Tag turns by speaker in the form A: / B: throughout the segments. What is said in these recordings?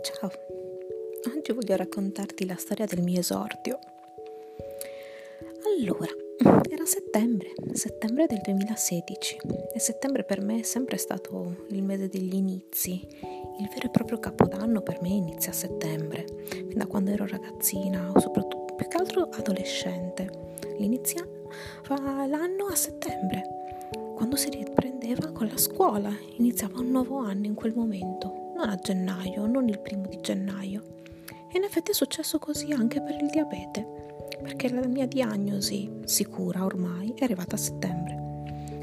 A: Ciao, oggi voglio raccontarti la storia del mio esordio. Allora, era settembre, settembre del 2016 e settembre per me è sempre stato il mese degli inizi. Il vero e proprio capodanno per me inizia a settembre, fin da quando ero ragazzina o soprattutto più che altro adolescente. L'inizia l'anno a settembre, quando si riprendeva con la scuola, iniziava un nuovo anno in quel momento non a gennaio, non il primo di gennaio. E in effetti è successo così anche per il diabete, perché la mia diagnosi sicura ormai è arrivata a settembre.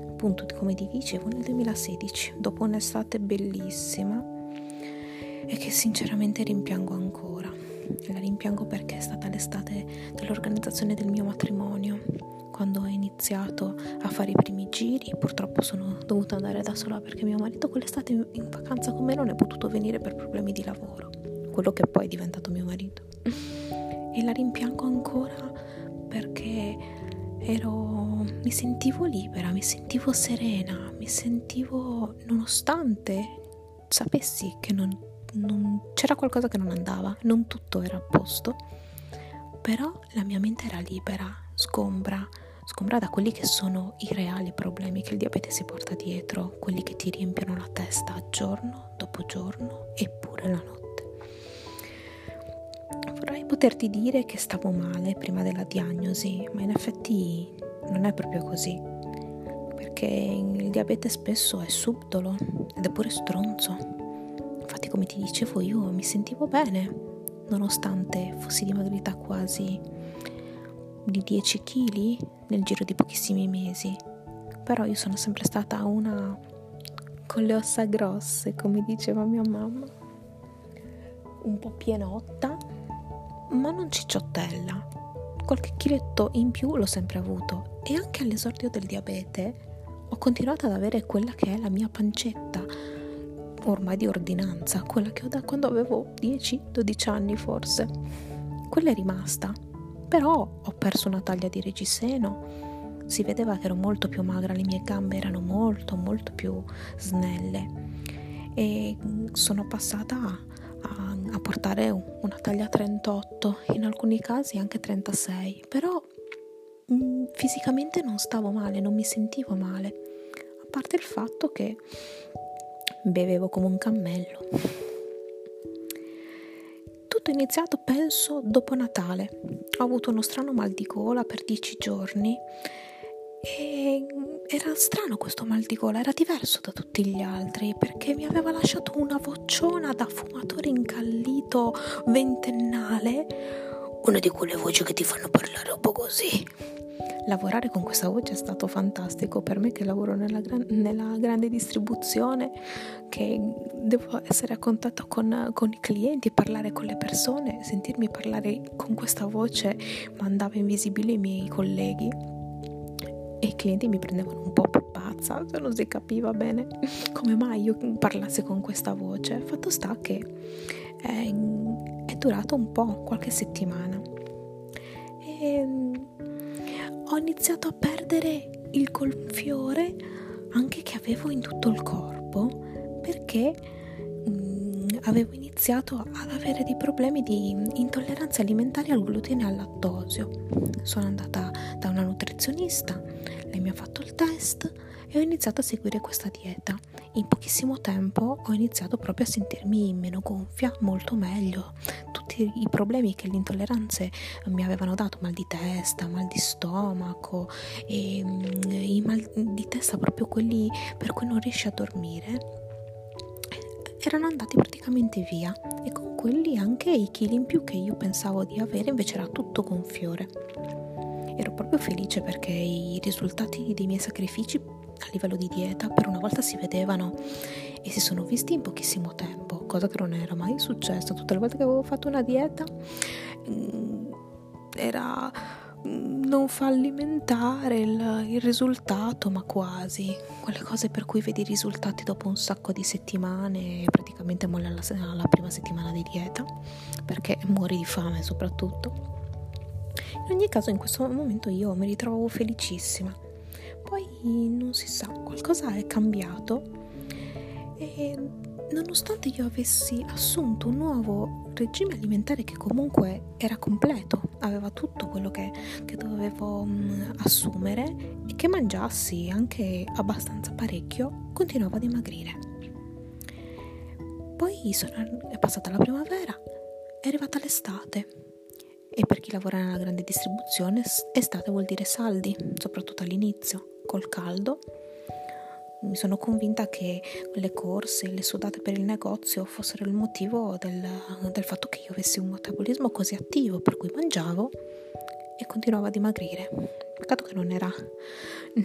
A: Appunto, come ti dicevo, nel 2016, dopo un'estate bellissima e che sinceramente rimpiango ancora. La rimpiango perché è stata l'estate dell'organizzazione del mio matrimonio quando ho iniziato a fare i primi giri, purtroppo sono dovuta andare da sola perché mio marito quell'estate in vacanza con me non è potuto venire per problemi di lavoro, quello che poi è diventato mio marito. E la rimpiango ancora perché ero, mi sentivo libera, mi sentivo serena, mi sentivo, nonostante sapessi che non, non, c'era qualcosa che non andava, non tutto era a posto, però la mia mente era libera, sgombra, sgombra da quelli che sono i reali problemi che il diabete si porta dietro, quelli che ti riempiono la testa giorno dopo giorno e pure la notte. Vorrei poterti dire che stavo male prima della diagnosi, ma in effetti non è proprio così, perché il diabete spesso è subdolo ed è pure stronzo. Infatti, come ti dicevo, io mi sentivo bene, nonostante fossi dimagrita quasi di 10 kg nel giro di pochissimi mesi. Però io sono sempre stata una con le ossa grosse, come diceva mia mamma. Un po' pienotta, ma non cicciottella. Qualche chiletto in più l'ho sempre avuto e anche all'esordio del diabete ho continuato ad avere quella che è la mia pancetta, ormai di ordinanza, quella che ho da quando avevo 10-12 anni forse. Quella è rimasta però ho perso una taglia di reggiseno, si vedeva che ero molto più magra, le mie gambe erano molto molto più snelle. E sono passata a, a portare una taglia 38, in alcuni casi anche 36, però mh, mm, fisicamente non stavo male, non mi sentivo male, a parte il fatto che bevevo come un cammello tutto iniziato, penso, dopo Natale. Ho avuto uno strano mal di gola per dieci giorni. E era strano questo mal di gola, era diverso da tutti gli altri perché mi aveva lasciato una vociona da fumatore incallito ventennale, una di quelle voci che ti fanno parlare un po' così lavorare con questa voce è stato fantastico per me che lavoro nella, gran- nella grande distribuzione, che devo essere a contatto con, con, i clienti, parlare con le persone, sentirmi parlare con questa voce mandava invisibili i miei colleghi e i clienti mi prendevano un po' per pazza, cioè non si capiva bene come mai io parlassi con questa voce. Fatto sta che è, è durato un po', qualche settimana. E ho iniziato a perdere il gonfiore anche che avevo in tutto il corpo perché mh, mm, avevo iniziato ad avere dei problemi di intolleranza alimentare al glutine e al lattosio. Sono andata da una nutrizionista, lei mi ha fatto il test e ho iniziato a seguire questa dieta. In pochissimo tempo ho iniziato proprio a sentirmi meno gonfia, molto meglio. Tutti i problemi che le intolleranze mi avevano dato, mal di testa, mal di stomaco, e, mm, i mal di testa proprio quelli per cui non riesci a dormire, erano andati praticamente via e con quelli anche i chili in più che io pensavo di avere invece era tutto gonfiore. Ero proprio felice perché i risultati dei miei sacrifici a livello di dieta per una volta si vedevano e si sono visti in pochissimo tempo, cosa che non era mai successa. Tutte le volte che avevo fatto una dieta mm, era mm, non fallimentare il, il, risultato, ma quasi. Quelle cose per cui vedi i risultati dopo un sacco di settimane praticamente molli alla, alla prima settimana di dieta, perché muori di fame soprattutto. In ogni caso in questo momento io mi ritrovavo felicissima poi non si sa, qualcosa è cambiato e nonostante io avessi assunto un nuovo regime alimentare che comunque era completo, aveva tutto quello che, che dovevo um, assumere e che mangiassi anche abbastanza parecchio, continuavo a dimagrire. Poi sono, è passata la primavera, è arrivata l'estate e per chi lavora nella grande distribuzione estate vuol dire saldi, soprattutto all'inizio, col caldo mi sono convinta che le corse, le sudate per il negozio fossero il motivo del, del fatto che io avessi un metabolismo così attivo, per cui mangiavo e continuavo a dimagrire. Peccato che non era,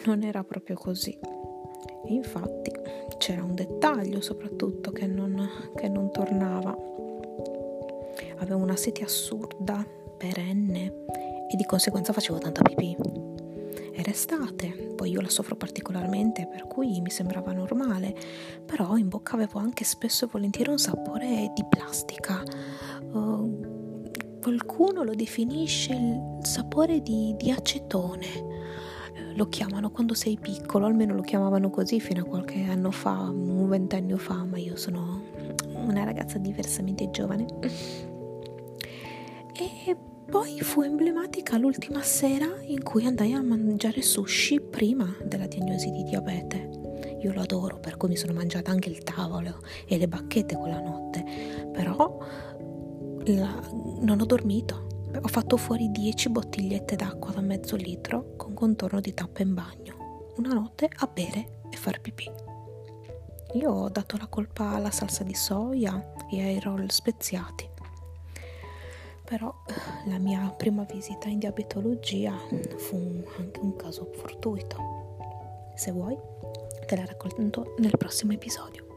A: non era proprio così. E infatti c'era un dettaglio soprattutto che non, che non tornava. Avevo una sete assurda, perenne, e di conseguenza facevo tanta pipì era estate, poi io la soffro particolarmente, per cui mi sembrava normale, però in bocca avevo anche spesso e volentieri un sapore di plastica. Uh, qualcuno lo definisce il sapore di, di acetone. Uh, lo chiamano quando sei piccolo, almeno lo chiamavano così fino a qualche anno fa, un ventennio fa, ma io sono una ragazza diversamente giovane. E poi fu emblematica l'ultima sera in cui andai a mangiare sushi prima della diagnosi di diabete. Io lo adoro, per cui mi sono mangiata anche il tavolo e le bacchette quella notte, però la, non ho dormito. Ho fatto fuori 10 bottigliette d'acqua da mezzo litro con contorno di tappa in bagno. Una notte a bere e far pipì. Io ho dato la colpa alla salsa di soia e ai roll speziati però la mia prima visita in diabetologia fu anche un caso fortuito. Se vuoi, te la racconto nel prossimo episodio.